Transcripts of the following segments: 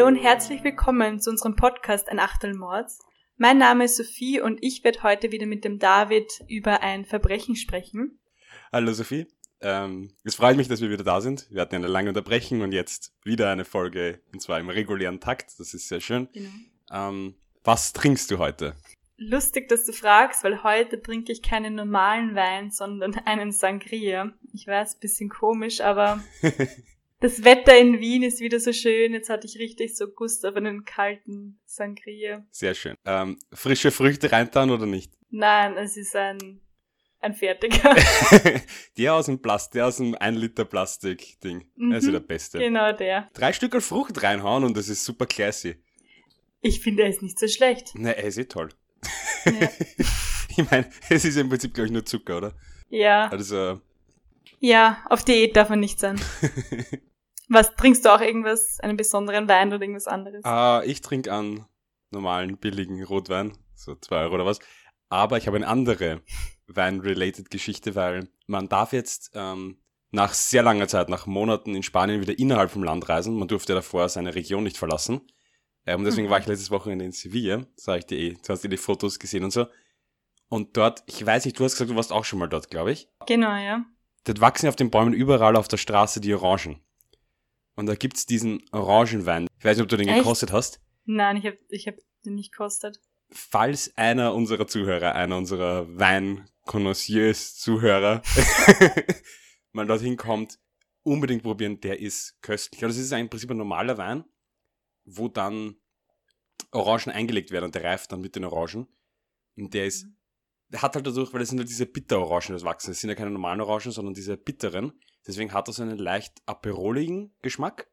Hallo und herzlich willkommen zu unserem Podcast Ein Achtelmord. Mein Name ist Sophie und ich werde heute wieder mit dem David über ein Verbrechen sprechen. Hallo Sophie. Ähm, es freut mich, dass wir wieder da sind. Wir hatten eine lange Unterbrechung und jetzt wieder eine Folge, und zwar im regulären Takt. Das ist sehr schön. Genau. Ähm, was trinkst du heute? Lustig, dass du fragst, weil heute trinke ich keinen normalen Wein, sondern einen Sangria. Ich weiß, bisschen komisch, aber das Wetter in Wien ist wieder so schön. Jetzt hatte ich richtig so Gust auf einen kalten Sangria. Sehr schön. Ähm, frische Früchte reintan oder nicht? Nein, es ist ein, ein fertiger. der aus dem Plastik, der aus dem 1 Liter Plastik-Ding. Mhm, also der beste. Genau der. Drei Stück Frucht reinhauen und das ist super classy. Ich finde, er ist nicht so schlecht. Ne, er ist eh toll. Ja. ich meine, es ist im Prinzip, glaube ich, nur Zucker, oder? Ja. Also. Ja, auf Diät darf man nicht sein. Was trinkst du auch irgendwas, einen besonderen Wein oder irgendwas anderes? Ah, ich trinke einen normalen, billigen Rotwein, so zwei Euro oder was. Aber ich habe eine andere Wein-related Geschichte, weil man darf jetzt ähm, nach sehr langer Zeit, nach Monaten in Spanien wieder innerhalb vom Land reisen. Man durfte davor seine Region nicht verlassen. Ähm, und deswegen mhm. war ich letztes Wochenende in Sevilla, sag ich dir eh. Du hast dir die Fotos gesehen und so. Und dort, ich weiß nicht, du hast gesagt, du warst auch schon mal dort, glaube ich. Genau, ja. Dort wachsen auf den Bäumen überall auf der Straße die Orangen. Und da gibt's diesen Orangenwein. Ich weiß nicht, ob du den Echt? gekostet hast. Nein, ich habe ich hab den nicht gekostet. Falls einer unserer Zuhörer, einer unserer Wein-Connoisseurs Zuhörer mal dorthin kommt, unbedingt probieren, der ist köstlich. Also es ist im Prinzip ein normaler Wein, wo dann Orangen eingelegt werden und der reift dann mit den Orangen. Und der ist, mhm. der hat halt dadurch, weil es sind halt diese Bitterorangen, die das wachsen. Es sind ja keine normalen Orangen, sondern diese bitteren. Deswegen hat er so einen leicht aperoligen Geschmack.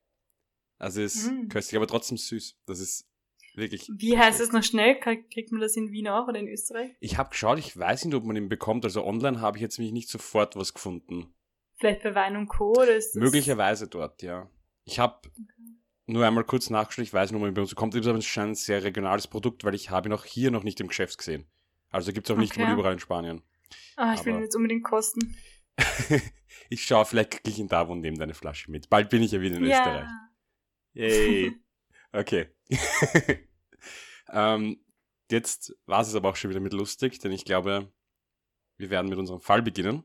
Also ist mhm. köstlich, aber trotzdem süß. Das ist wirklich. Wie heißt es noch schnell? Kriegt man das in Wien auch oder in Österreich? Ich habe geschaut, ich weiß nicht, ob man ihn bekommt. Also online habe ich jetzt mich nicht sofort was gefunden. Vielleicht bei Wein und Co. Oder ist Möglicherweise dort, ja. Ich habe okay. nur einmal kurz nachgeschaut, ich weiß nicht, ob man ihn bei uns bekommt. Aber es scheint ein sehr regionales Produkt, weil ich habe ihn auch hier noch nicht im Geschäft gesehen. Also gibt es auch nicht okay. mal überall in Spanien. Ah, ich aber will ihn jetzt unbedingt kosten. ich schaue, vielleicht kriege ich ihn da und nehme deine Flasche mit. Bald bin ich ja wieder in ja. Österreich. Yay. Okay. ähm, jetzt war es aber auch schon wieder mit lustig, denn ich glaube, wir werden mit unserem Fall beginnen.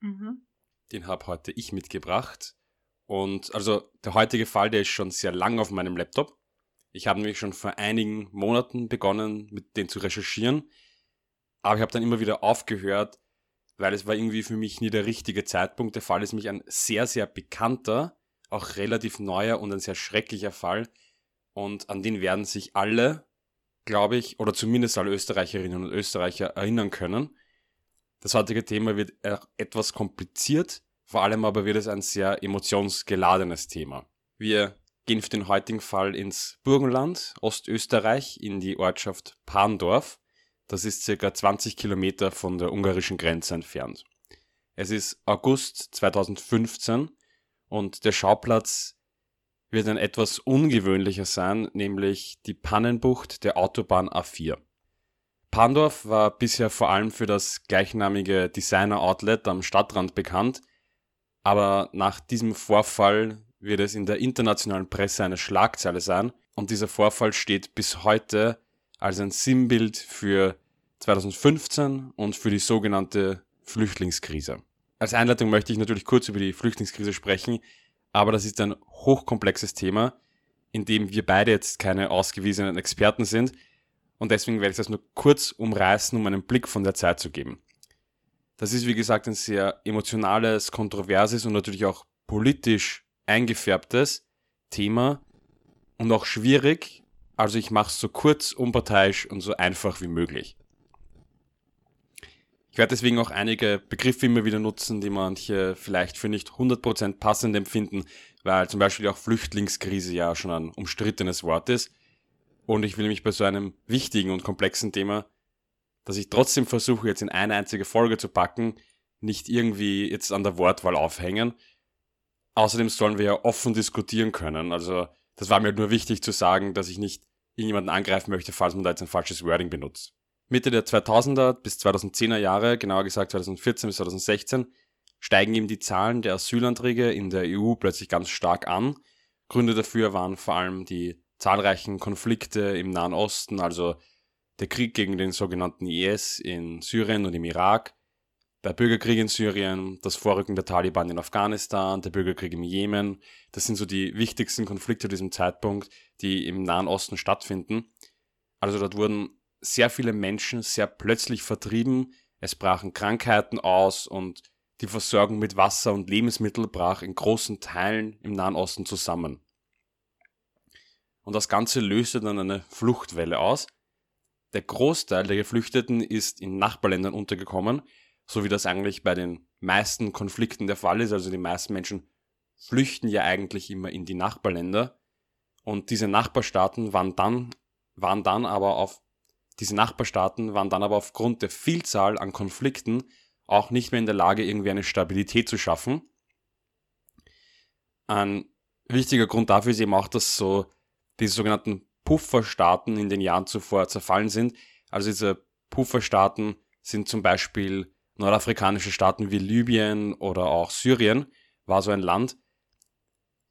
Mhm. Den habe heute ich mitgebracht. Und also der heutige Fall, der ist schon sehr lang auf meinem Laptop. Ich habe nämlich schon vor einigen Monaten begonnen, mit den zu recherchieren. Aber ich habe dann immer wieder aufgehört, weil es war irgendwie für mich nie der richtige Zeitpunkt. Der Fall ist nämlich ein sehr, sehr bekannter, auch relativ neuer und ein sehr schrecklicher Fall. Und an den werden sich alle, glaube ich, oder zumindest alle Österreicherinnen und Österreicher erinnern können. Das heutige Thema wird etwas kompliziert, vor allem aber wird es ein sehr emotionsgeladenes Thema. Wir gehen für den heutigen Fall ins Burgenland, Ostösterreich, in die Ortschaft Pandorf. Das ist circa 20 Kilometer von der ungarischen Grenze entfernt. Es ist August 2015 und der Schauplatz wird ein etwas ungewöhnlicher sein, nämlich die Pannenbucht der Autobahn A4. Pandorf war bisher vor allem für das gleichnamige Designer-Outlet am Stadtrand bekannt, aber nach diesem Vorfall wird es in der internationalen Presse eine Schlagzeile sein und dieser Vorfall steht bis heute als ein Sinnbild für 2015 und für die sogenannte Flüchtlingskrise. Als Einleitung möchte ich natürlich kurz über die Flüchtlingskrise sprechen, aber das ist ein hochkomplexes Thema, in dem wir beide jetzt keine ausgewiesenen Experten sind und deswegen werde ich das nur kurz umreißen, um einen Blick von der Zeit zu geben. Das ist wie gesagt ein sehr emotionales, kontroverses und natürlich auch politisch eingefärbtes Thema und auch schwierig, also ich mache es so kurz, unparteiisch und so einfach wie möglich. Ich werde deswegen auch einige Begriffe immer wieder nutzen, die manche vielleicht für nicht 100% passend empfinden, weil zum Beispiel auch Flüchtlingskrise ja schon ein umstrittenes Wort ist. Und ich will mich bei so einem wichtigen und komplexen Thema, dass ich trotzdem versuche, jetzt in eine einzige Folge zu packen, nicht irgendwie jetzt an der Wortwahl aufhängen. Außerdem sollen wir ja offen diskutieren können. Also das war mir nur wichtig zu sagen, dass ich nicht irgendjemanden angreifen möchte, falls man da jetzt ein falsches Wording benutzt. Mitte der 2000er bis 2010er Jahre, genauer gesagt 2014 bis 2016, steigen eben die Zahlen der Asylanträge in der EU plötzlich ganz stark an Gründe dafür waren vor allem die zahlreichen Konflikte im Nahen Osten, also der Krieg gegen den sogenannten IS in Syrien und im Irak, der Bürgerkrieg in Syrien, das Vorrücken der Taliban in Afghanistan, der Bürgerkrieg im Jemen. Das sind so die wichtigsten Konflikte zu diesem Zeitpunkt, die im Nahen Osten stattfinden. Also dort wurden sehr viele Menschen sehr plötzlich vertrieben, es brachen Krankheiten aus und die Versorgung mit Wasser und Lebensmitteln brach in großen Teilen im Nahen Osten zusammen. Und das Ganze löste dann eine Fluchtwelle aus. Der Großteil der Geflüchteten ist in Nachbarländern untergekommen, so wie das eigentlich bei den meisten Konflikten der Fall ist. Also die meisten Menschen flüchten ja eigentlich immer in die Nachbarländer. Und diese Nachbarstaaten waren dann, waren dann aber auf, diese Nachbarstaaten waren dann aber aufgrund der Vielzahl an Konflikten auch nicht mehr in der Lage, irgendwie eine Stabilität zu schaffen. Ein wichtiger Grund dafür ist eben auch, dass so diese sogenannten Pufferstaaten in den Jahren zuvor zerfallen sind. Also diese Pufferstaaten sind zum Beispiel nordafrikanische Staaten wie Libyen oder auch Syrien, war so ein Land.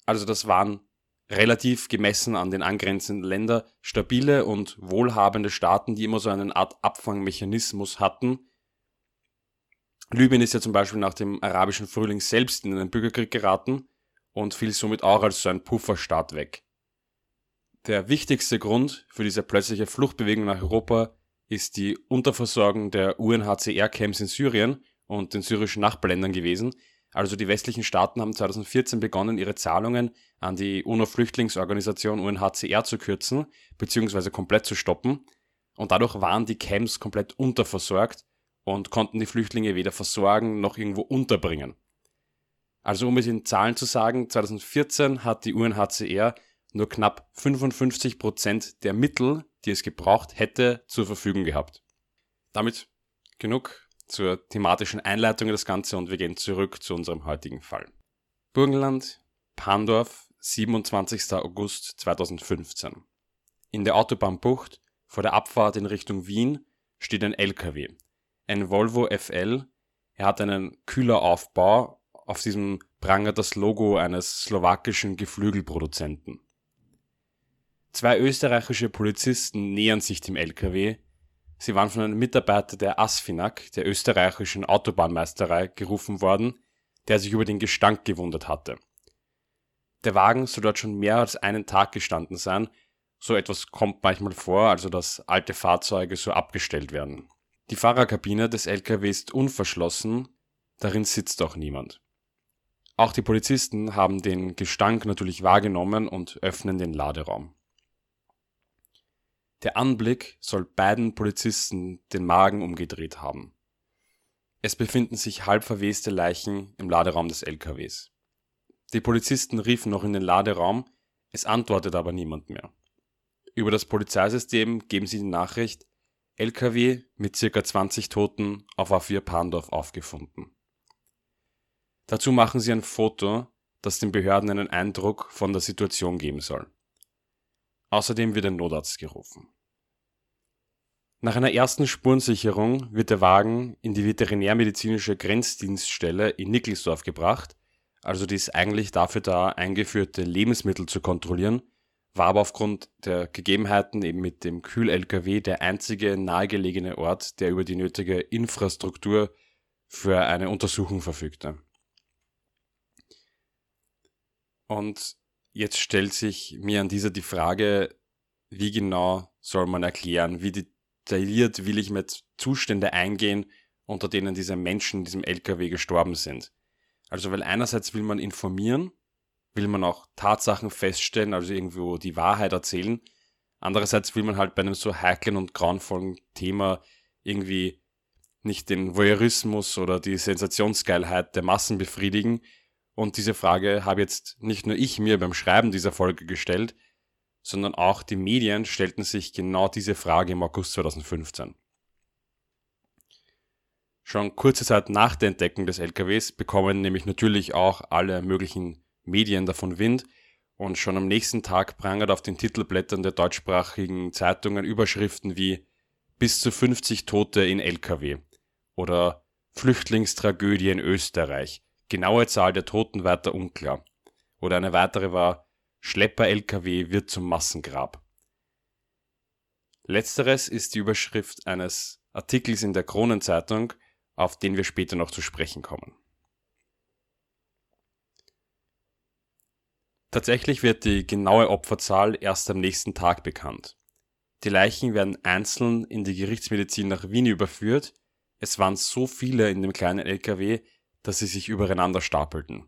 Also das waren relativ gemessen an den angrenzenden Ländern stabile und wohlhabende Staaten, die immer so eine Art Abfangmechanismus hatten, Libyen ist ja zum Beispiel nach dem arabischen Frühling selbst in einen Bürgerkrieg geraten und fiel somit auch als so ein Pufferstaat weg. Der wichtigste Grund für diese plötzliche Fluchtbewegung nach Europa ist die Unterversorgung der UNHCR-Camps in Syrien und den syrischen Nachbarländern gewesen. Also die westlichen Staaten haben 2014 begonnen, ihre Zahlungen an die UNO-Flüchtlingsorganisation UNHCR zu kürzen bzw. komplett zu stoppen. Und dadurch waren die Camps komplett unterversorgt und konnten die Flüchtlinge weder versorgen noch irgendwo unterbringen. Also um es in Zahlen zu sagen, 2014 hat die UNHCR nur knapp 55 Prozent der Mittel, die es gebraucht hätte, zur Verfügung gehabt. Damit genug zur thematischen Einleitung des Ganze und wir gehen zurück zu unserem heutigen Fall. Burgenland, Pandorf, 27. August 2015. In der Autobahnbucht vor der Abfahrt in Richtung Wien steht ein LKW, ein Volvo FL. Er hat einen Kühleraufbau. Auf diesem prangert das Logo eines slowakischen Geflügelproduzenten. Zwei österreichische Polizisten nähern sich dem LKW. Sie waren von einem Mitarbeiter der ASFINAG, der österreichischen Autobahnmeisterei, gerufen worden, der sich über den Gestank gewundert hatte. Der Wagen soll dort schon mehr als einen Tag gestanden sein. So etwas kommt manchmal vor, also dass alte Fahrzeuge so abgestellt werden. Die Fahrerkabine des LKW ist unverschlossen, darin sitzt auch niemand. Auch die Polizisten haben den Gestank natürlich wahrgenommen und öffnen den Laderaum. Der Anblick soll beiden Polizisten den Magen umgedreht haben. Es befinden sich halb verweste Leichen im Laderaum des LKWs. Die Polizisten riefen noch in den Laderaum, es antwortet aber niemand mehr. Über das Polizeisystem geben sie die Nachricht, LKW mit circa 20 Toten auf A4 Pandorf aufgefunden. Dazu machen sie ein Foto, das den Behörden einen Eindruck von der Situation geben soll. Außerdem wird ein Notarzt gerufen. Nach einer ersten Spurensicherung wird der Wagen in die veterinärmedizinische Grenzdienststelle in Nickelsdorf gebracht, also die ist eigentlich dafür da, eingeführte Lebensmittel zu kontrollieren war aber aufgrund der Gegebenheiten eben mit dem Kühl-LKW der einzige nahegelegene Ort, der über die nötige Infrastruktur für eine Untersuchung verfügte. Und jetzt stellt sich mir an dieser die Frage, wie genau soll man erklären, wie detailliert will ich mit Zustände eingehen, unter denen diese Menschen in diesem LKW gestorben sind. Also weil einerseits will man informieren, will man auch Tatsachen feststellen, also irgendwo die Wahrheit erzählen. Andererseits will man halt bei einem so heiklen und grauenvollen Thema irgendwie nicht den Voyeurismus oder die Sensationsgeilheit der Massen befriedigen. Und diese Frage habe jetzt nicht nur ich mir beim Schreiben dieser Folge gestellt, sondern auch die Medien stellten sich genau diese Frage im August 2015. Schon kurze Zeit nach der Entdeckung des LKWs bekommen nämlich natürlich auch alle möglichen Medien davon Wind und schon am nächsten Tag prangert auf den Titelblättern der deutschsprachigen Zeitungen Überschriften wie bis zu 50 Tote in Lkw oder Flüchtlingstragödie in Österreich, genaue Zahl der Toten weiter unklar. Oder eine weitere war Schlepper-LKW wird zum Massengrab. Letzteres ist die Überschrift eines Artikels in der Kronenzeitung, auf den wir später noch zu sprechen kommen. Tatsächlich wird die genaue Opferzahl erst am nächsten Tag bekannt. Die Leichen werden einzeln in die Gerichtsmedizin nach Wien überführt. Es waren so viele in dem kleinen LKW, dass sie sich übereinander stapelten.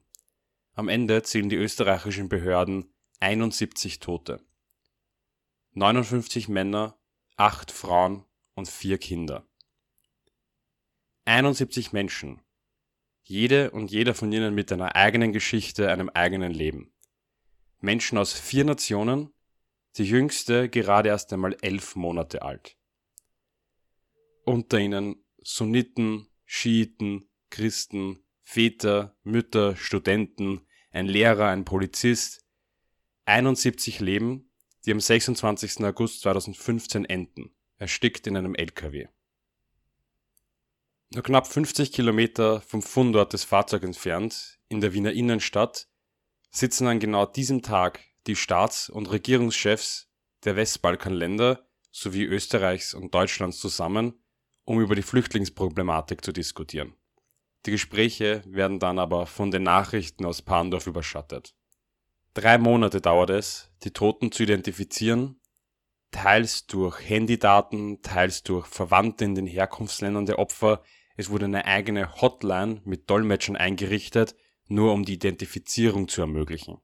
Am Ende zählen die österreichischen Behörden 71 Tote. 59 Männer, 8 Frauen und 4 Kinder. 71 Menschen. Jede und jeder von ihnen mit einer eigenen Geschichte, einem eigenen Leben. Menschen aus vier Nationen, die jüngste gerade erst einmal elf Monate alt. Unter ihnen Sunniten, Schiiten, Christen, Väter, Mütter, Studenten, ein Lehrer, ein Polizist, 71 Leben, die am 26. August 2015 enden, erstickt in einem LKW. Nur knapp 50 Kilometer vom Fundort des Fahrzeugs entfernt, in der Wiener Innenstadt, sitzen an genau diesem Tag die Staats- und Regierungschefs der Westbalkanländer sowie Österreichs und Deutschlands zusammen, um über die Flüchtlingsproblematik zu diskutieren. Die Gespräche werden dann aber von den Nachrichten aus Pandorf überschattet. Drei Monate dauert es, die Toten zu identifizieren, teils durch Handydaten, teils durch Verwandte in den Herkunftsländern der Opfer. Es wurde eine eigene Hotline mit Dolmetschern eingerichtet, nur um die Identifizierung zu ermöglichen.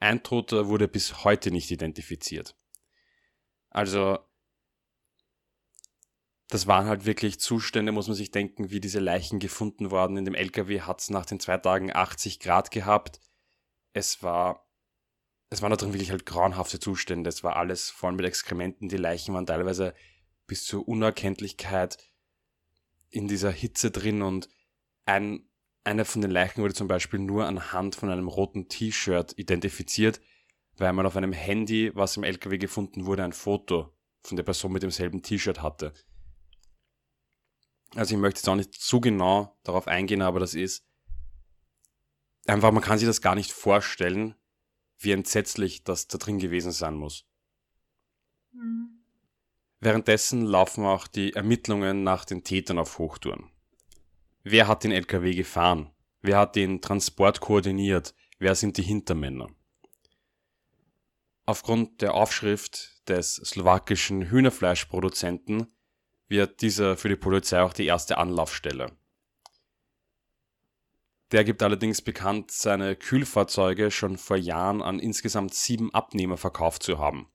Ein Toter wurde bis heute nicht identifiziert. Also, das waren halt wirklich Zustände, muss man sich denken, wie diese Leichen gefunden worden. In dem LKW hat es nach den zwei Tagen 80 Grad gehabt. Es war, es waren da drin wirklich halt grauenhafte Zustände. Es war alles voll mit Exkrementen. Die Leichen waren teilweise bis zur Unerkenntlichkeit in dieser Hitze drin und ein eine von den Leichen wurde zum Beispiel nur anhand von einem roten T-Shirt identifiziert, weil man auf einem Handy, was im LKW gefunden wurde, ein Foto von der Person mit demselben T-Shirt hatte. Also ich möchte jetzt auch nicht zu genau darauf eingehen, aber das ist einfach, man kann sich das gar nicht vorstellen, wie entsetzlich das da drin gewesen sein muss. Mhm. Währenddessen laufen auch die Ermittlungen nach den Tätern auf Hochtouren. Wer hat den LKW gefahren? Wer hat den Transport koordiniert? Wer sind die Hintermänner? Aufgrund der Aufschrift des slowakischen Hühnerfleischproduzenten wird dieser für die Polizei auch die erste Anlaufstelle. Der gibt allerdings bekannt, seine Kühlfahrzeuge schon vor Jahren an insgesamt sieben Abnehmer verkauft zu haben.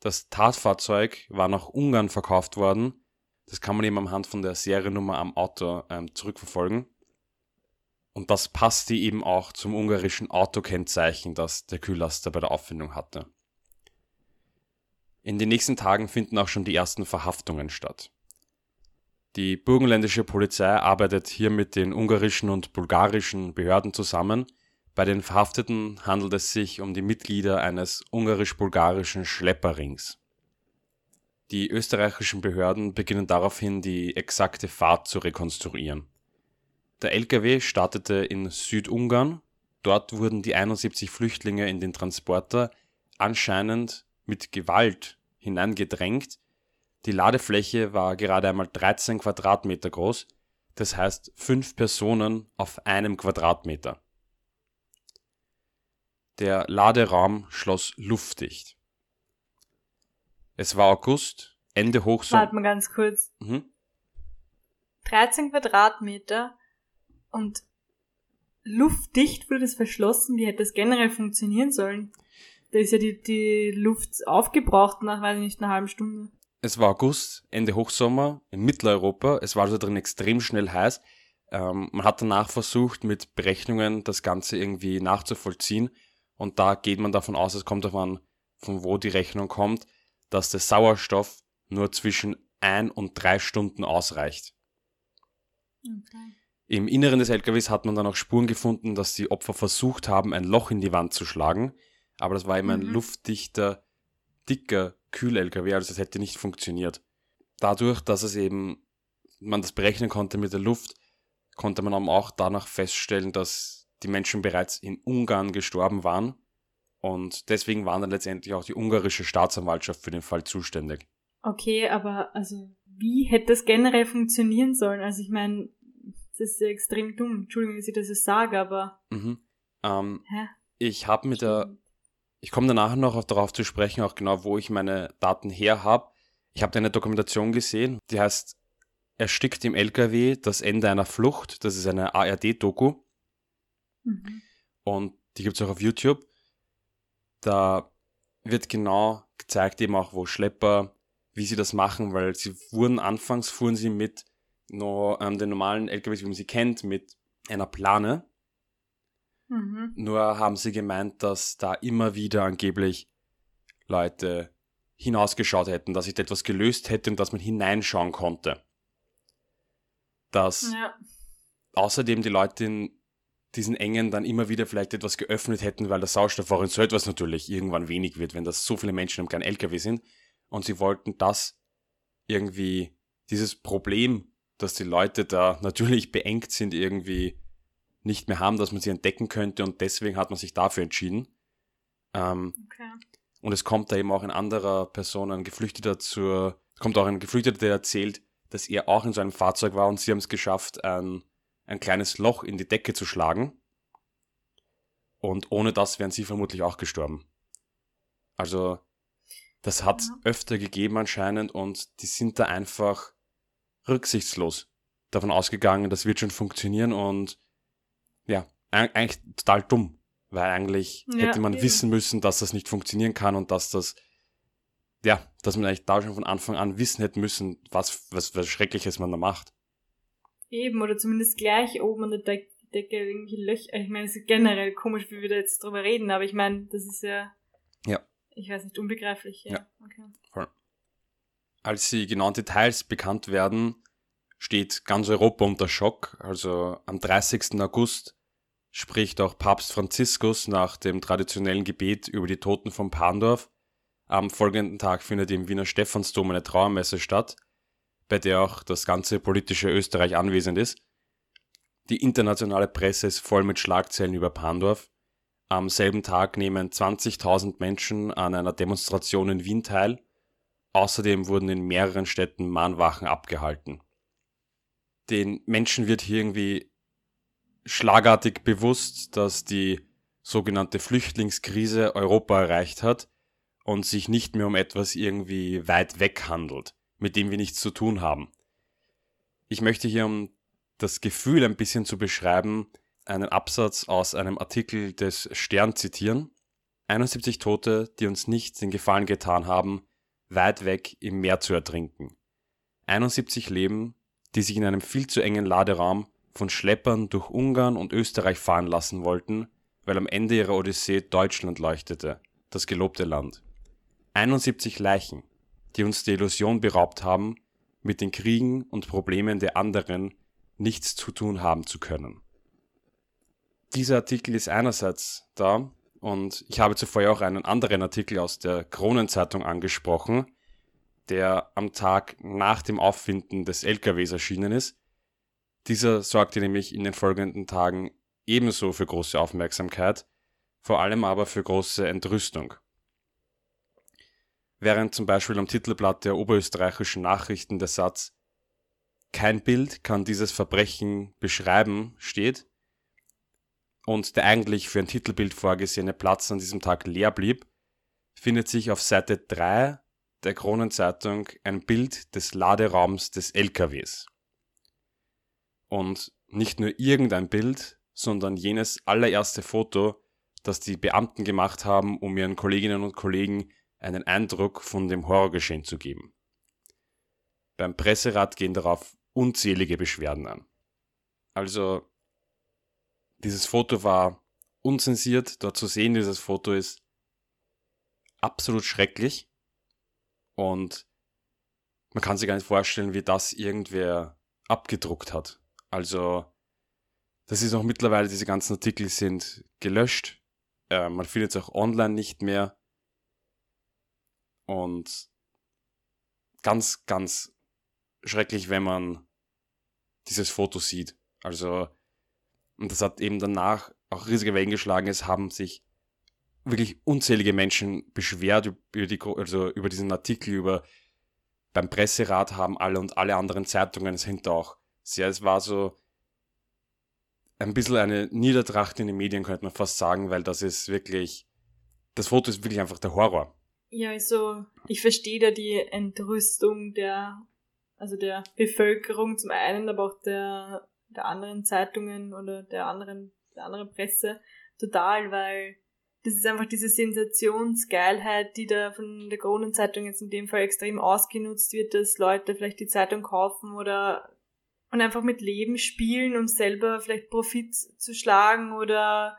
Das Tatfahrzeug war nach Ungarn verkauft worden das kann man eben anhand von der Seriennummer am Auto ähm, zurückverfolgen. Und das passte eben auch zum ungarischen Autokennzeichen, das der Kühllaster bei der Auffindung hatte. In den nächsten Tagen finden auch schon die ersten Verhaftungen statt. Die burgenländische Polizei arbeitet hier mit den ungarischen und bulgarischen Behörden zusammen. Bei den Verhafteten handelt es sich um die Mitglieder eines ungarisch-bulgarischen Schlepperrings. Die österreichischen Behörden beginnen daraufhin die exakte Fahrt zu rekonstruieren. Der LKW startete in Südungarn, dort wurden die 71 Flüchtlinge in den Transporter anscheinend mit Gewalt hineingedrängt. Die Ladefläche war gerade einmal 13 Quadratmeter groß, das heißt fünf Personen auf einem Quadratmeter. Der Laderaum schloss luftdicht. Es war August, Ende Hochsommer. Warte mal ganz kurz. Mhm. 13 Quadratmeter und luftdicht wurde das verschlossen. Wie hätte das generell funktionieren sollen? Da ist ja die, die Luft aufgebraucht nach, weiß ich nicht, einer halben Stunde. Es war August, Ende Hochsommer in Mitteleuropa. Es war also drin extrem schnell heiß. Ähm, man hat danach versucht, mit Berechnungen das Ganze irgendwie nachzuvollziehen. Und da geht man davon aus, es kommt davon, von wo die Rechnung kommt, dass der Sauerstoff nur zwischen ein und drei Stunden ausreicht. Okay. Im Inneren des LKWs hat man dann auch Spuren gefunden, dass die Opfer versucht haben, ein Loch in die Wand zu schlagen, aber das war eben ein mhm. luftdichter, dicker Kühl-LKW, also das hätte nicht funktioniert. Dadurch, dass es eben man das berechnen konnte mit der Luft, konnte man auch danach feststellen, dass die Menschen bereits in Ungarn gestorben waren Und deswegen war dann letztendlich auch die ungarische Staatsanwaltschaft für den Fall zuständig. Okay, aber also wie hätte das generell funktionieren sollen? Also ich meine, das ist ja extrem dumm. Entschuldigung, dass ich das jetzt sage, aber. Mhm. Ähm, Hä? Ich habe mit der. Ich komme danach noch darauf zu sprechen, auch genau, wo ich meine Daten her habe. Ich habe eine Dokumentation gesehen, die heißt Erstickt im LKW, das Ende einer Flucht. Das ist eine ARD-Doku. Mhm. Und die gibt es auch auf YouTube. Da wird genau gezeigt, eben auch, wo Schlepper, wie sie das machen, weil sie wurden anfangs, fuhren sie mit nur ähm, den normalen LKWs, wie man sie kennt, mit einer Plane. Mhm. Nur haben sie gemeint, dass da immer wieder angeblich Leute hinausgeschaut hätten, dass sich etwas gelöst hätte und dass man hineinschauen konnte. Dass ja. außerdem die Leute in diesen Engen dann immer wieder vielleicht etwas geöffnet hätten, weil der Sauerstoff auch in so etwas natürlich irgendwann wenig wird, wenn das so viele Menschen im kleinen LKW sind. Und sie wollten das irgendwie, dieses Problem, dass die Leute da natürlich beengt sind, irgendwie nicht mehr haben, dass man sie entdecken könnte und deswegen hat man sich dafür entschieden. Ähm, okay. Und es kommt da eben auch ein anderer Person, ein Geflüchteter zur, kommt auch ein Geflüchteter, der erzählt, dass er auch in so einem Fahrzeug war und sie haben es geschafft, ein, ein kleines Loch in die Decke zu schlagen. Und ohne das wären sie vermutlich auch gestorben. Also, das hat ja. öfter gegeben anscheinend und die sind da einfach rücksichtslos davon ausgegangen, das wird schon funktionieren und ja, eigentlich total dumm, weil eigentlich ja, hätte man eben. wissen müssen, dass das nicht funktionieren kann und dass das ja, dass man eigentlich da schon von Anfang an wissen hätte müssen, was, was, was Schreckliches man da macht. Eben, oder zumindest gleich oben an der De Decke irgendwie Löcher. Ich meine, es ist generell komisch, wie wir da jetzt drüber reden, aber ich meine, das ist ja. Ja. Ich weiß nicht, unbegreiflich. Ja. ja. Okay. Voll. Als die genannten Details bekannt werden, steht ganz Europa unter Schock. Also am 30. August spricht auch Papst Franziskus nach dem traditionellen Gebet über die Toten von Pandorf am folgenden Tag findet im Wiener Stephansdom eine Trauermesse statt, bei der auch das ganze politische Österreich anwesend ist. Die internationale Presse ist voll mit Schlagzeilen über Pandorf. Am selben Tag nehmen 20.000 Menschen an einer Demonstration in Wien teil. Außerdem wurden in mehreren Städten Mahnwachen abgehalten. Den Menschen wird hier irgendwie schlagartig bewusst, dass die sogenannte Flüchtlingskrise Europa erreicht hat und sich nicht mehr um etwas irgendwie weit weg handelt, mit dem wir nichts zu tun haben. Ich möchte hier, um das Gefühl ein bisschen zu beschreiben, einen Absatz aus einem Artikel des Stern zitieren. 71 Tote, die uns nicht den Gefallen getan haben, weit weg im Meer zu ertrinken. 71 Leben, die sich in einem viel zu engen Laderaum von Schleppern durch Ungarn und Österreich fahren lassen wollten, weil am Ende ihrer Odyssee Deutschland leuchtete, das gelobte Land. 71 Leichen, die uns die Illusion beraubt haben, mit den Kriegen und Problemen der anderen nichts zu tun haben zu können. Dieser Artikel ist einerseits da, und ich habe zuvor ja auch einen anderen Artikel aus der Kronenzeitung angesprochen, der am Tag nach dem Auffinden des LKWs erschienen ist. Dieser sorgte nämlich in den folgenden Tagen ebenso für große Aufmerksamkeit, vor allem aber für große Entrüstung. Während zum Beispiel am Titelblatt der oberösterreichischen Nachrichten der Satz Kein Bild kann dieses Verbrechen beschreiben steht und der eigentlich für ein Titelbild vorgesehene Platz an diesem Tag leer blieb, findet sich auf Seite 3 der Kronenzeitung ein Bild des Laderaums des LKWs. Und nicht nur irgendein Bild, sondern jenes allererste Foto, das die Beamten gemacht haben, um ihren Kolleginnen und Kollegen einen Eindruck von dem Horrorgeschehen zu geben. Beim Presserat gehen darauf unzählige Beschwerden an. Also, dieses Foto war unzensiert, dort zu sehen, dieses Foto ist absolut schrecklich und man kann sich gar nicht vorstellen, wie das irgendwer abgedruckt hat. Also, das ist auch mittlerweile, diese ganzen Artikel sind gelöscht. Äh, man findet es auch online nicht mehr. Und ganz, ganz schrecklich, wenn man dieses Foto sieht. Also, und das hat eben danach auch riesige Wellen geschlagen. Es haben sich wirklich unzählige Menschen beschwert über, die, also über diesen Artikel, über beim Presserat haben alle und alle anderen Zeitungen es hinter auch sehr, es war so ein bisschen eine Niedertracht in den Medien, könnte man fast sagen, weil das ist wirklich, das Foto ist wirklich einfach der Horror. Ja, also ich verstehe da die Entrüstung der, also der Bevölkerung zum einen, aber auch der, der anderen Zeitungen oder der anderen, der anderen Presse total, weil das ist einfach diese Sensationsgeilheit, die da von der Kronenzeitung jetzt in dem Fall extrem ausgenutzt wird, dass Leute vielleicht die Zeitung kaufen oder und einfach mit Leben spielen, um selber vielleicht Profit zu schlagen oder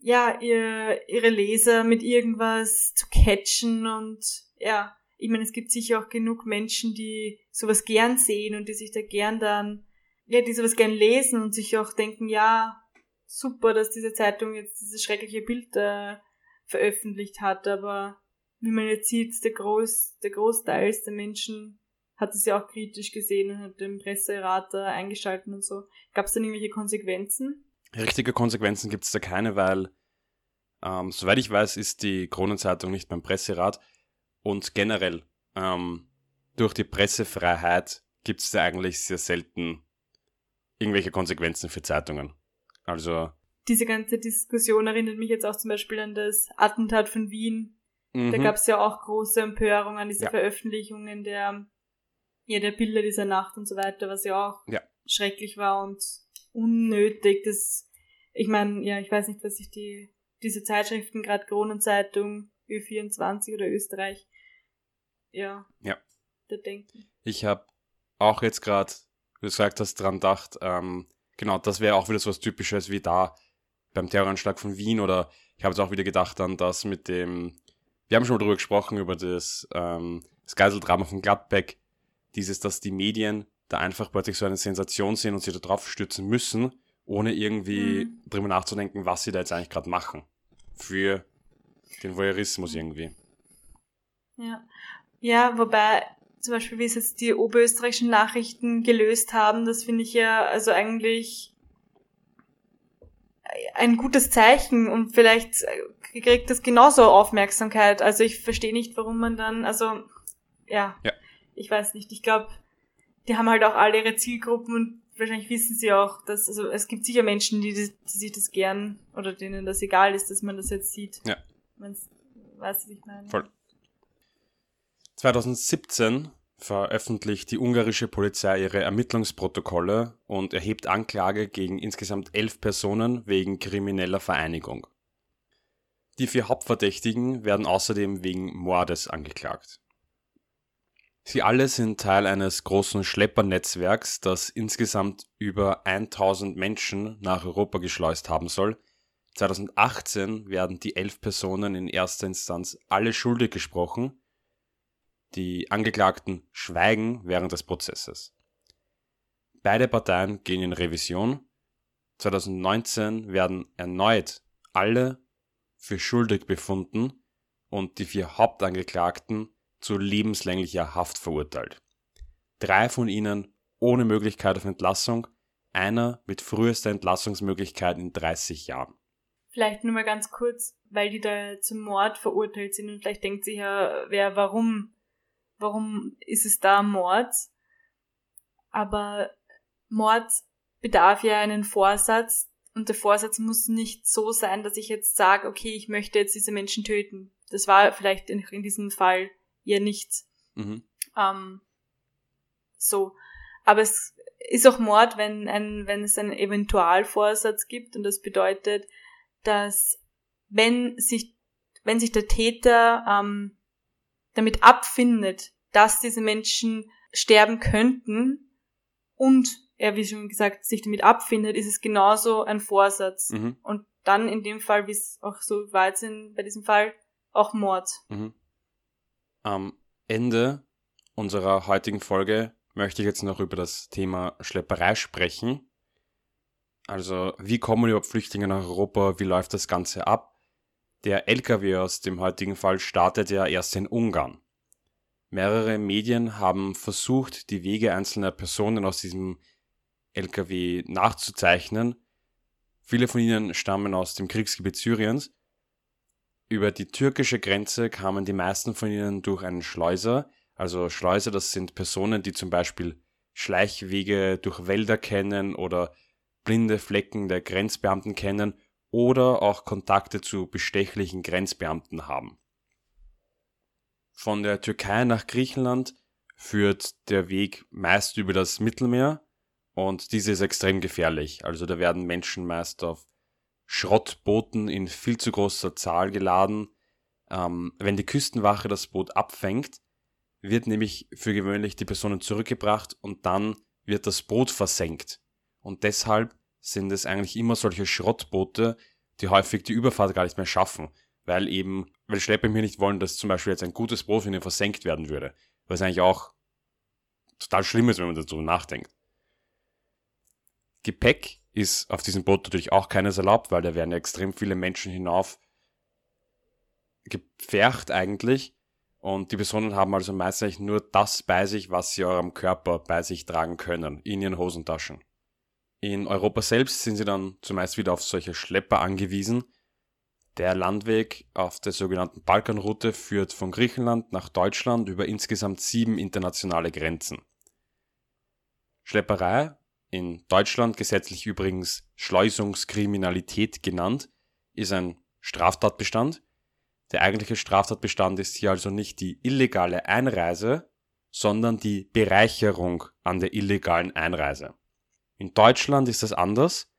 ja, ihr, ihre Leser mit irgendwas zu catchen und ja, ich meine, es gibt sicher auch genug Menschen, die sowas gern sehen und die sich da gern dann, ja, die sowas gern lesen und sich auch denken, ja, super, dass diese Zeitung jetzt dieses schreckliche Bild äh, veröffentlicht hat, aber wie man jetzt sieht, der, Groß, der Großteil der Menschen hat es ja auch kritisch gesehen und hat den Presserat eingeschalten und so. Gab es denn irgendwelche Konsequenzen? Richtige Konsequenzen gibt es da keine, weil, ähm, soweit ich weiß, ist die Kronenzeitung nicht beim Presserat und generell ähm, durch die Pressefreiheit gibt es da eigentlich sehr selten irgendwelche Konsequenzen für Zeitungen. Also. Diese ganze Diskussion erinnert mich jetzt auch zum Beispiel an das Attentat von Wien. Mhm. Da gab es ja auch große Empörung an diese ja. Veröffentlichungen der, ja, der Bilder dieser Nacht und so weiter, was ja auch ja. schrecklich war und unnötig. Das, ich meine, ja, ich weiß nicht, was sich die, diese Zeitschriften, gerade Kronenzeitung, Ö24 oder Österreich, ja, ja. da denken. Ich habe auch jetzt gerade, wie du gesagt hast, dran gedacht, ähm, genau, das wäre auch wieder so was Typisches wie da beim Terroranschlag von Wien oder ich habe jetzt auch wieder gedacht an das mit dem, wir haben schon mal drüber gesprochen, über das, ähm, das Geiseldrama von Gladbeck, dieses, dass die Medien da einfach plötzlich so eine Sensation sehen und sie da drauf stützen müssen, ohne irgendwie mhm. drüber nachzudenken, was sie da jetzt eigentlich gerade machen. Für den Voyeurismus irgendwie. Ja. Ja, wobei zum Beispiel, wie es jetzt die oberösterreichischen Nachrichten gelöst haben, das finde ich ja also eigentlich ein gutes Zeichen und vielleicht kriegt das genauso Aufmerksamkeit. Also ich verstehe nicht, warum man dann, also ja, ja. Ich weiß nicht. Ich glaube, die haben halt auch alle ihre Zielgruppen und wahrscheinlich wissen sie auch, dass, also es gibt sicher Menschen, die, die sich das gern oder denen das egal ist, dass man das jetzt sieht. Ja. Man's, weißt du, ich meine? Voll. 2017 veröffentlicht die ungarische Polizei ihre Ermittlungsprotokolle und erhebt Anklage gegen insgesamt elf Personen wegen krimineller Vereinigung. Die vier Hauptverdächtigen werden außerdem wegen Mordes angeklagt. Sie alle sind Teil eines großen Schleppernetzwerks, das insgesamt über 1000 Menschen nach Europa geschleust haben soll. 2018 werden die elf Personen in erster Instanz alle schuldig gesprochen die Angeklagten schweigen während des Prozesses. Beide Parteien gehen in Revision. 2019 werden erneut alle für schuldig befunden und die vier Hauptangeklagten zu lebenslänglicher Haft verurteilt. Drei von ihnen ohne Möglichkeit auf Entlassung, einer mit frühester Entlassungsmöglichkeit in 30 Jahren. Vielleicht nur mal ganz kurz, weil die da zum Mord verurteilt sind und vielleicht denkt sich ja, wer warum warum ist es da Mord? Aber Mord bedarf ja einen Vorsatz und der Vorsatz muss nicht so sein, dass ich jetzt sage, okay, ich möchte jetzt diese Menschen töten. Das war vielleicht in, in diesem Fall ja nicht mhm. ähm, so. Aber es ist auch Mord, wenn, ein, wenn es einen Eventualvorsatz gibt und das bedeutet, dass wenn sich, wenn sich der Täter ähm, damit abfindet, dass diese Menschen sterben könnten und er, wie schon gesagt, sich damit abfindet, ist es genauso ein Vorsatz. Mhm. Und dann in dem Fall, wie es auch so weit sind, bei diesem Fall, auch Mord. Mhm. Am Ende unserer heutigen Folge möchte ich jetzt noch über das Thema Schlepperei sprechen. Also, wie kommen überhaupt Flüchtlinge nach Europa? Wie läuft das Ganze ab? Der LKW aus dem heutigen Fall startet ja erst in Ungarn. Mehrere Medien haben versucht, die Wege einzelner Personen aus diesem LKW nachzuzeichnen. Viele von ihnen stammen aus dem Kriegsgebiet Syriens Über die türkische Grenze kamen die meisten von ihnen durch einen Schleuser. Also Schleuser, das sind Personen, die zum Beispiel Schleichwege durch Wälder kennen oder blinde Flecken der Grenzbeamten kennen oder auch Kontakte zu bestechlichen Grenzbeamten haben. Von der Türkei nach Griechenland führt der Weg meist über das Mittelmeer und diese ist extrem gefährlich. Also da werden Menschen meist auf Schrottbooten in viel zu großer Zahl geladen. Ähm, wenn die Küstenwache das Boot abfängt, wird nämlich für gewöhnlich die Personen zurückgebracht und dann wird das Boot versenkt. Und deshalb sind es eigentlich immer solche Schrottboote, die häufig die Überfahrt gar nicht mehr schaffen, weil eben, weil Schlepper mir nicht wollen, dass zum Beispiel jetzt ein gutes Boot von ihnen versenkt werden würde. Was eigentlich auch total schlimm ist, wenn man darüber nachdenkt. Gepäck ist auf diesem Boot natürlich auch keines erlaubt, weil da werden ja extrem viele Menschen hinauf gepfercht eigentlich. Und die Personen haben also meistens nur das bei sich, was sie eurem Körper bei sich tragen können, in ihren Hosentaschen. In Europa selbst sind sie dann zumeist wieder auf solche Schlepper angewiesen. Der Landweg auf der sogenannten Balkanroute führt von Griechenland nach Deutschland über insgesamt sieben internationale Grenzen. Schlepperei in Deutschland gesetzlich übrigens Schleusungskriminalität genannt, ist ein Straftatbestand. Der eigentliche Straftatbestand ist hier also nicht die illegale Einreise, sondern die Bereicherung an der illegalen Einreise. In Deutschland ist das anders.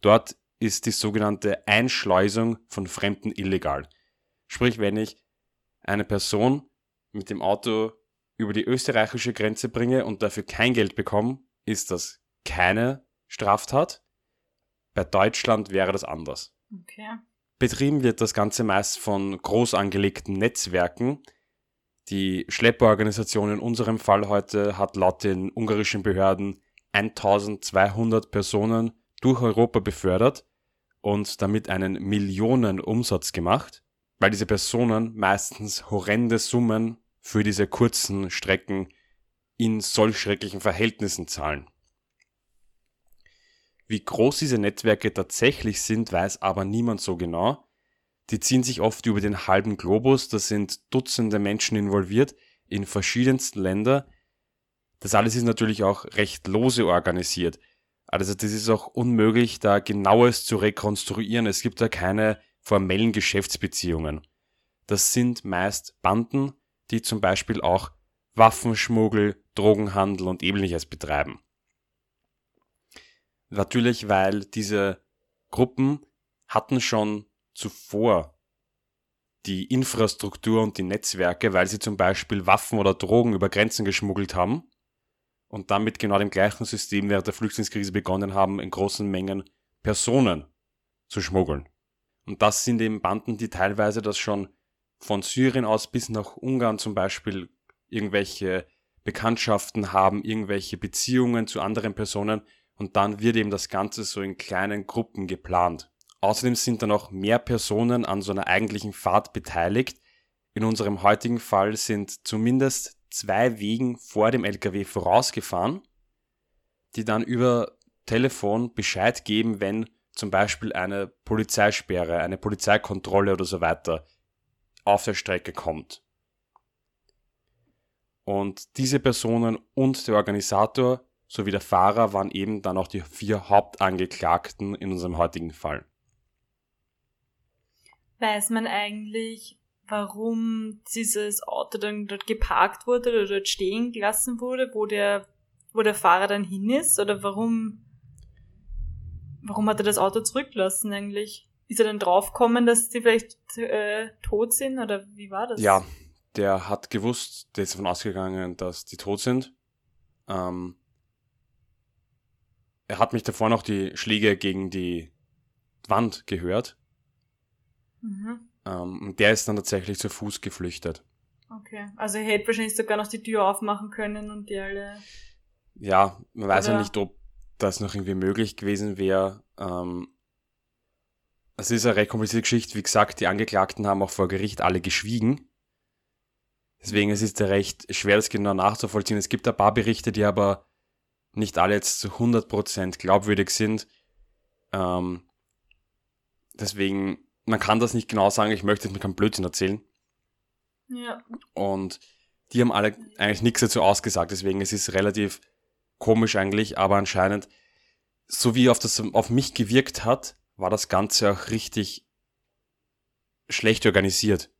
Dort ist die sogenannte Einschleusung von Fremden illegal. Sprich, wenn ich eine Person mit dem Auto über die österreichische Grenze bringe und dafür kein Geld bekomme, ist das keine Straftat. Bei Deutschland wäre das anders. Okay. Betrieben wird das Ganze meist von groß angelegten Netzwerken. Die Schlepperorganisation in unserem Fall heute hat laut den ungarischen Behörden 1200 Personen durch Europa befördert und damit einen Millionenumsatz gemacht, weil diese Personen meistens horrende Summen für diese kurzen Strecken in solch schrecklichen Verhältnissen zahlen. Wie groß diese Netzwerke tatsächlich sind, weiß aber niemand so genau. Die ziehen sich oft über den halben Globus, da sind Dutzende Menschen involviert in verschiedensten Ländern. Das alles ist natürlich auch recht lose organisiert. Also das ist auch unmöglich, da genaues zu rekonstruieren. Es gibt da keine formellen Geschäftsbeziehungen. Das sind meist Banden, die zum Beispiel auch Waffenschmuggel, Drogenhandel und ähnliches betreiben. Natürlich, weil diese Gruppen hatten schon zuvor die Infrastruktur und die Netzwerke, weil sie zum Beispiel Waffen oder Drogen über Grenzen geschmuggelt haben und damit genau dem gleichen System während der Flüchtlingskrise begonnen haben, in großen Mengen Personen zu schmuggeln. Und das sind eben Banden, die teilweise das schon von Syrien aus bis nach Ungarn zum Beispiel irgendwelche Bekanntschaften haben, irgendwelche Beziehungen zu anderen Personen, und dann wird eben das Ganze so in kleinen Gruppen geplant. Außerdem sind dann auch mehr Personen an so einer eigentlichen Fahrt beteiligt. In unserem heutigen Fall sind zumindest zwei Wegen vor dem LKW vorausgefahren, die dann über Telefon Bescheid geben, wenn zum Beispiel eine Polizeisperre, eine Polizeikontrolle oder so weiter auf der Strecke kommt. Und diese Personen und der Organisator sowie der Fahrer waren eben dann auch die vier Hauptangeklagten in unserem heutigen Fall. Weiß man eigentlich, warum dieses Auto dann dort geparkt wurde oder dort stehen gelassen wurde, wo der, wo der Fahrer dann hin ist? Oder warum, warum hat er das Auto zurückgelassen eigentlich? Ist er dann draufgekommen, dass die vielleicht äh, tot sind oder wie war das? Ja, der hat gewusst, der ist davon ausgegangen, dass die tot sind. Ähm, er hat mich davor noch die Schläge gegen die Wand gehört. Mhm. Ähm, und der ist dann tatsächlich zu Fuß geflüchtet. Okay, also er hätte wahrscheinlich sogar noch die Tür aufmachen können und die alle. Ja, man weiß ja nicht, ob das noch irgendwie möglich gewesen wäre. Ähm, es ist eine recht komplizierte Geschichte. Wie gesagt, die Angeklagten haben auch vor Gericht alle geschwiegen. Deswegen es ist es recht schwer, das genau nachzuvollziehen. Es gibt ein paar Berichte, die aber nicht alle jetzt zu 100% glaubwürdig sind. Ähm, deswegen man kann das nicht genau sagen, ich möchte jetzt mir keinen Blödsinn erzählen. Ja. Und die haben alle eigentlich nichts dazu ausgesagt, deswegen es ist relativ komisch eigentlich, aber anscheinend, so wie auf das auf mich gewirkt hat, war das Ganze auch richtig schlecht organisiert.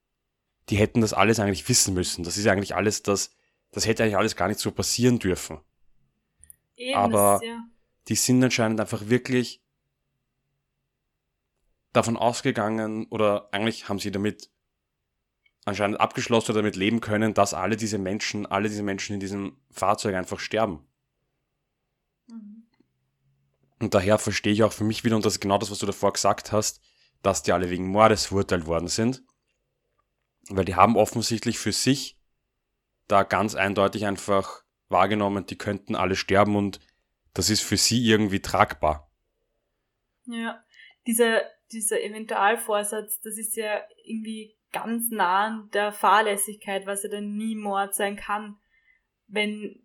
Die hätten das alles eigentlich wissen müssen. Das ist eigentlich alles das, das hätte eigentlich alles gar nicht so passieren dürfen. Eben, Aber ja. die sind anscheinend einfach wirklich davon ausgegangen oder eigentlich haben sie damit anscheinend abgeschlossen oder damit leben können, dass alle diese Menschen, alle diese Menschen in diesem Fahrzeug einfach sterben. Mhm. Und daher verstehe ich auch für mich wieder, und das ist genau das, was du davor gesagt hast, dass die alle wegen Mordes verurteilt worden sind. Weil die haben offensichtlich für sich da ganz eindeutig einfach wahrgenommen, die könnten alle sterben und das ist für sie irgendwie tragbar. Ja, dieser, dieser Eventualvorsatz, das ist ja irgendwie ganz nah an der Fahrlässigkeit, was ja dann nie Mord sein kann. Wenn,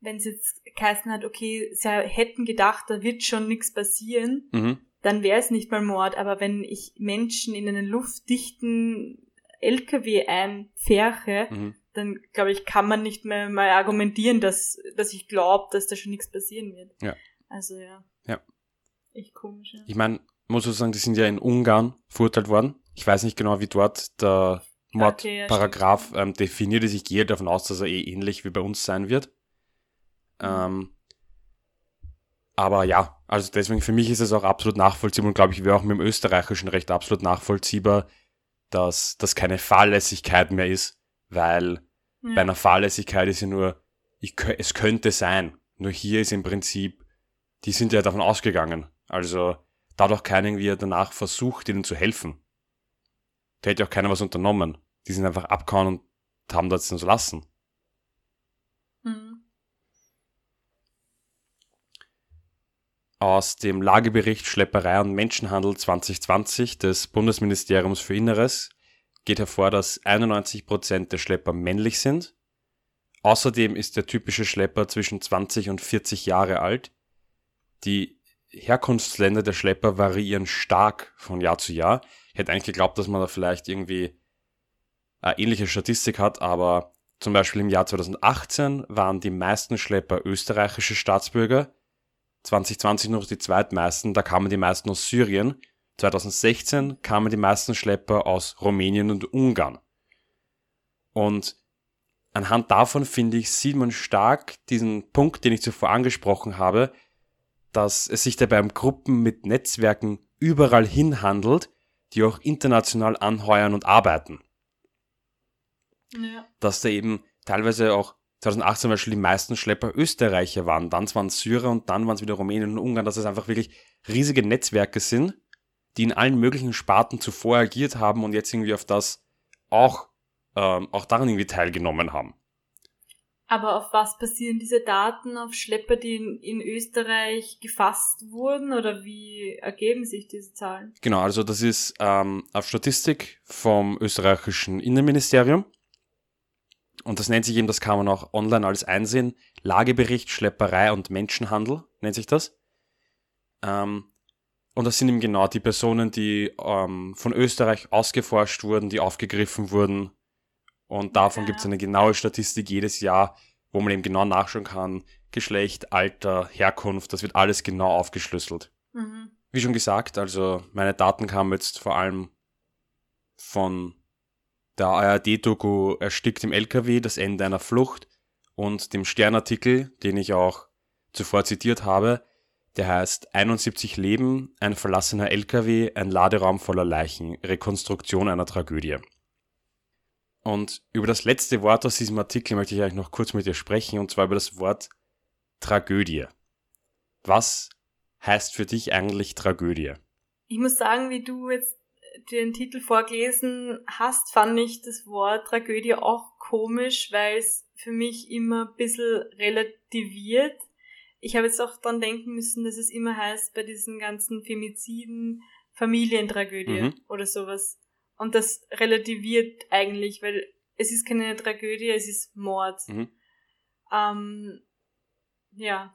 wenn es jetzt geheißen hat, okay, sie hätten gedacht, da wird schon nichts passieren, Mhm. dann wäre es nicht mal Mord. Aber wenn ich Menschen in einen luftdichten LKW einfärche, Mhm. Dann glaube ich, kann man nicht mehr mal argumentieren, dass, dass ich glaube, dass da schon nichts passieren wird. Ja. Also ja. Ja. Echt komisch, ja. Ich meine, muss ich sagen, die sind ja in Ungarn verurteilt worden. Ich weiß nicht genau, wie dort der Okay, ja, Mordparagraph ähm, definiert ist. Ich gehe davon aus, dass er eh ähnlich wie bei uns sein wird. Mhm. Ähm, aber ja, also deswegen für mich ist es auch absolut nachvollziehbar und glaube ich wäre auch mit dem österreichischen Recht absolut nachvollziehbar, dass das keine Fahrlässigkeit mehr ist, weil Ja. bei einer Fahrlässigkeit ist ja nur, ich, es könnte sein. Nur hier ist im Prinzip, die sind ja davon ausgegangen. Also da hat auch keiner irgendwie danach versucht, ihnen zu helfen. Da hätte auch keiner was unternommen. Die sind einfach abgehauen und haben das dann so lassen. Mhm. Aus dem Lagebericht Schlepperei und Menschenhandel 2020 des Bundesministeriums für Inneres geht hervor, dass 91% der Schlepper männlich sind. Außerdem ist der typische Schlepper zwischen 20 und 40 Jahre alt. Die Herkunftsländer der Schlepper variieren stark von Jahr zu Jahr. Ich hätte eigentlich geglaubt, dass man da vielleicht irgendwie eine ähnliche Statistik hat, aber zum Beispiel im Jahr 2018 waren die meisten Schlepper österreichische Staatsbürger, 2020 noch die zweitmeisten, da kamen die meisten aus Syrien. 2016 kamen die meisten Schlepper aus Rumänien und Ungarn. Und anhand davon, finde ich, sieht man stark diesen Punkt, den ich zuvor angesprochen habe, dass es sich dabei um Gruppen mit Netzwerken überall hin handelt, die auch international anheuern und arbeiten Ja. dass da eben teilweise auch 2018 zum Beispiel die meisten Schlepper Österreicher waren, dann waren es Syrer und dann waren es wieder Rumänien und Ungarn, dass es einfach wirklich riesige Netzwerke sind, die in allen möglichen Sparten zuvor agiert haben und jetzt irgendwie auf das auch, ähm, auch daran irgendwie teilgenommen haben. Aber auf was basieren diese Daten? Auf Schlepper, die in, in Österreich gefasst wurden? Oder wie ergeben sich diese Zahlen? Genau, also das ist ähm, auf Statistik vom österreichischen Innenministerium. Und das nennt sich eben, das kann man auch online alles einsehen, Lagebericht Schlepperei und Menschenhandel nennt sich das. Ähm, und das sind eben genau die Personen, die ähm, von Österreich ausgeforscht wurden, die aufgegriffen wurden. Und davon Ja. gibt es eine genaue Statistik jedes Jahr, wo man eben genau nachschauen kann, Geschlecht, Alter, Herkunft, das wird alles genau aufgeschlüsselt. Mhm. Wie schon gesagt, also meine Daten kamen jetzt vor allem von der ARD-Doku Erstickt im LKW, das Ende einer Flucht und dem Sternartikel, den ich auch zuvor zitiert habe, der heißt 71 Leben, ein verlassener LKW, ein Laderaum voller Leichen, Rekonstruktion einer Tragödie. Und über das letzte Wort aus diesem Artikel möchte ich eigentlich noch kurz mit dir sprechen, und zwar über das Wort Tragödie. Was heißt für dich eigentlich Tragödie? Ich muss sagen, wie du jetzt den Titel vorgelesen hast, fand ich das Wort Tragödie auch komisch, weil es für mich immer ein bisschen relativiert. Ich habe jetzt auch dran denken müssen, dass es immer heißt, bei diesen ganzen Femiziden Familientragödie Mhm. oder sowas. Und das relativiert eigentlich, weil es ist keine Tragödie, es ist Mord. Mhm. Ähm, ja.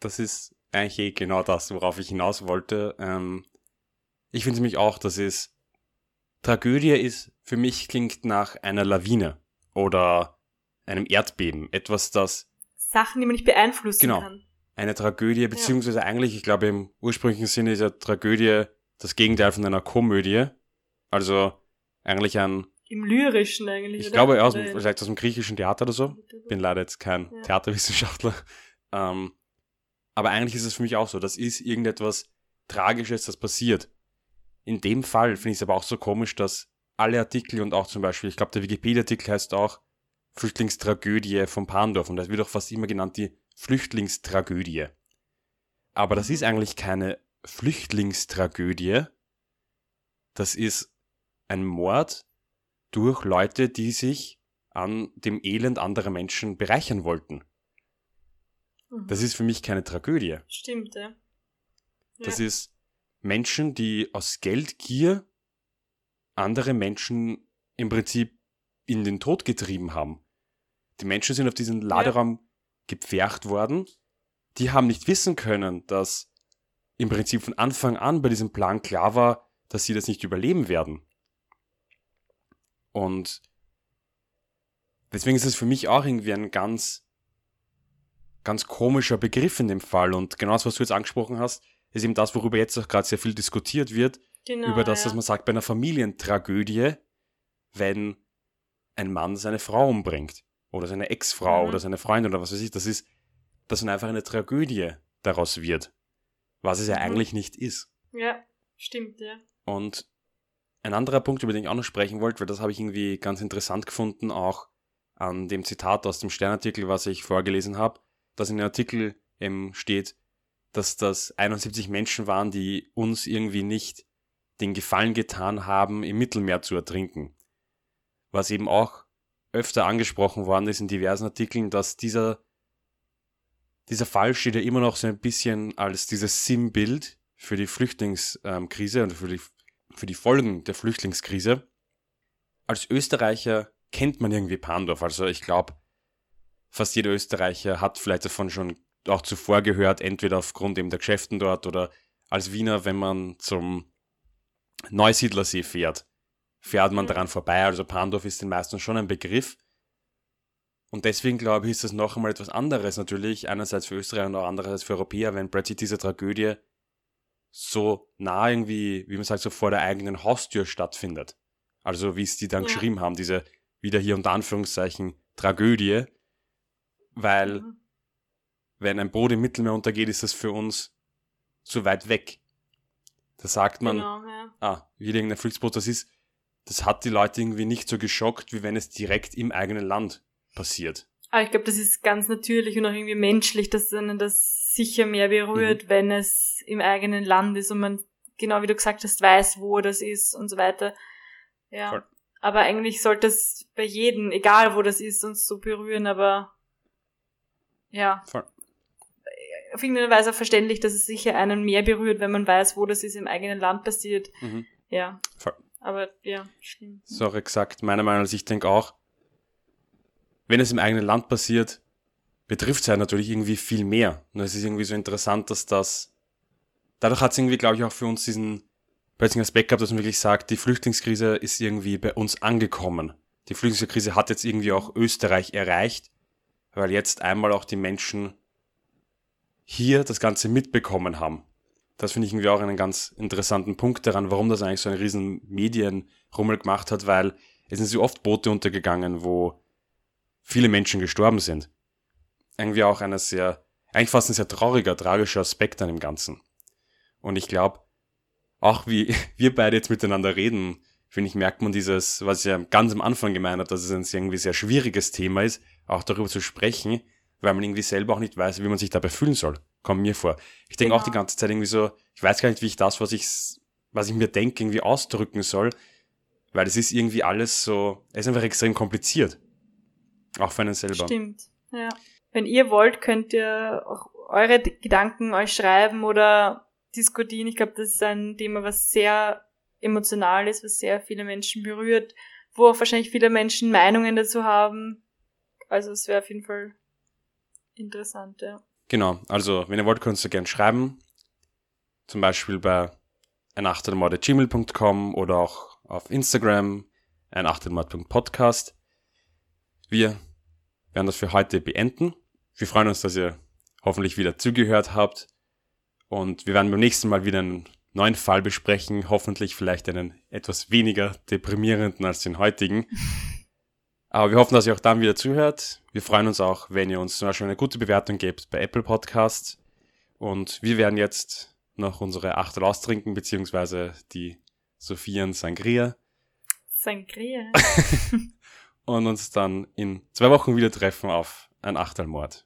Das ist eigentlich eh genau das, worauf ich hinaus wollte. Ähm, ich finde nämlich auch, dass es Tragödie ist, für mich klingt nach einer Lawine oder einem Erdbeben. Etwas, das. Sachen, die man nicht beeinflussen genau, kann. Eine Tragödie, beziehungsweise ja. eigentlich, ich glaube, im ursprünglichen Sinne ist ja Tragödie das Gegenteil von einer Komödie. Also eigentlich ein. Im Lyrischen eigentlich. Ich oder? glaube, aus, vielleicht aus dem griechischen Theater oder so. Bin leider jetzt kein ja. Theaterwissenschaftler. Ähm, aber eigentlich ist es für mich auch so. Das ist irgendetwas Tragisches, das passiert. In dem Fall finde ich es aber auch so komisch, dass alle Artikel und auch zum Beispiel, ich glaube, der Wikipedia-Artikel heißt auch Flüchtlingstragödie von Pandorf und das wird auch fast immer genannt die Flüchtlingstragödie. Aber das ist eigentlich keine Flüchtlingstragödie. Das ist ein Mord durch Leute, die sich an dem Elend anderer Menschen bereichern wollten. Mhm. Das ist für mich keine Tragödie. Stimmt, ja. Das ist Menschen, die aus Geldgier andere Menschen im Prinzip in den Tod getrieben haben. Die Menschen sind auf diesen Laderaum ja. gepfercht worden. Die haben nicht wissen können, dass im Prinzip von Anfang an bei diesem Plan klar war, dass sie das nicht überleben werden. Und deswegen ist es für mich auch irgendwie ein ganz, ganz komischer Begriff in dem Fall. Und genau das, was du jetzt angesprochen hast, ist eben das, worüber jetzt auch gerade sehr viel diskutiert wird. Genau, über das, ja. was man sagt bei einer Familientragödie, wenn ein Mann seine Frau umbringt. Oder seine Ex-Frau mhm. oder seine Freundin oder was weiß ich. Das ist, dass dann einfach eine Tragödie daraus wird. Was es ja mhm. eigentlich nicht ist. Ja, stimmt, ja. Und ein anderer Punkt, über den ich auch noch sprechen wollte, weil das habe ich irgendwie ganz interessant gefunden, auch an dem Zitat aus dem Sternartikel, was ich vorgelesen habe, dass in dem Artikel eben steht, dass das 71 Menschen waren, die uns irgendwie nicht den Gefallen getan haben, im Mittelmeer zu ertrinken. Was eben auch öfter angesprochen worden ist in diversen Artikeln, dass dieser, dieser Fall steht ja immer noch so ein bisschen als dieses Sinnbild für die Flüchtlingskrise und für die, für die Folgen der Flüchtlingskrise. Als Österreicher kennt man irgendwie Pandorf. Also ich glaube, fast jeder Österreicher hat vielleicht davon schon auch zuvor gehört, entweder aufgrund eben der Geschäften dort oder als Wiener, wenn man zum Neusiedlersee fährt, fährt man mhm. daran vorbei. Also Pandorf ist den meisten schon ein Begriff. Und deswegen glaube ich, ist das noch einmal etwas anderes natürlich, einerseits für Österreich und auch andererseits für Europäer, wenn plötzlich diese Tragödie so nah irgendwie, wie man sagt, so vor der eigenen Haustür stattfindet. Also wie es die dann ja. geschrieben haben, diese wieder hier unter Anführungszeichen Tragödie, weil mhm. wenn ein Boot im Mittelmeer untergeht, ist das für uns zu weit weg. Da sagt man, genau, ja. ah, wie irgendein Flüchtboot das ist, das hat die Leute irgendwie nicht so geschockt, wie wenn es direkt im eigenen Land passiert. Aber ich glaube, das ist ganz natürlich und auch irgendwie menschlich, dass einen das sicher mehr berührt, mhm. wenn es im eigenen Land ist und man, genau wie du gesagt hast, weiß, wo das ist und so weiter. Ja. Voll. Aber eigentlich sollte es bei jedem, egal wo das ist, uns so berühren, aber ja. Voll auf irgendeine Weise verständlich, dass es sicher einen mehr berührt, wenn man weiß, wo das ist im eigenen Land passiert. Mhm. Ja. Voll. Aber ja, stimmt. So gesagt, meiner Meinung nach, ich denke auch, wenn es im eigenen Land passiert, betrifft es ja natürlich irgendwie viel mehr. Und es ist irgendwie so interessant, dass das, dadurch hat es irgendwie, glaube ich, auch für uns diesen plötzlichen Aspekt gehabt, dass man wirklich sagt, die Flüchtlingskrise ist irgendwie bei uns angekommen. Die Flüchtlingskrise hat jetzt irgendwie auch Österreich erreicht, weil jetzt einmal auch die Menschen hier das Ganze mitbekommen haben. Das finde ich irgendwie auch einen ganz interessanten Punkt daran, warum das eigentlich so einen riesen Medienrummel gemacht hat, weil es sind so oft Boote untergegangen, wo viele Menschen gestorben sind. Irgendwie auch einer sehr, eigentlich fast ein sehr trauriger, tragischer Aspekt an dem Ganzen. Und ich glaube, auch wie wir beide jetzt miteinander reden, finde ich, merkt man dieses, was ich ja ganz am Anfang gemeint habe, dass es ein irgendwie sehr schwieriges Thema ist, auch darüber zu sprechen, weil man irgendwie selber auch nicht weiß, wie man sich dabei fühlen soll. Kommt mir vor. Ich denke genau. auch die ganze Zeit irgendwie so, ich weiß gar nicht, wie ich das, was ich, was ich mir denke, irgendwie ausdrücken soll, weil es ist irgendwie alles so, es ist einfach extrem kompliziert. Auch für einen selber. Stimmt, ja. Wenn ihr wollt, könnt ihr auch eure Gedanken euch schreiben oder diskutieren. Ich glaube, das ist ein Thema, was sehr emotional ist, was sehr viele Menschen berührt, wo auch wahrscheinlich viele Menschen Meinungen dazu haben. Also es wäre auf jeden Fall Interessant, ja. Genau, also wenn ihr wollt, könnt ihr gerne schreiben. Zum Beispiel bei einachtelmord.gmail.com oder auch auf Instagram einachtelmord.podcast. Wir werden das für heute beenden. Wir freuen uns, dass ihr hoffentlich wieder zugehört habt. Und wir werden beim nächsten Mal wieder einen neuen Fall besprechen. Hoffentlich vielleicht einen etwas weniger deprimierenden als den heutigen. Aber wir hoffen, dass ihr auch dann wieder zuhört. Wir freuen uns auch, wenn ihr uns zum Beispiel eine gute Bewertung gebt bei Apple Podcasts. Und wir werden jetzt noch unsere Achtel austrinken, beziehungsweise die Sophian Sangria. Sangria. und uns dann in zwei Wochen wieder treffen auf ein Achtelmord.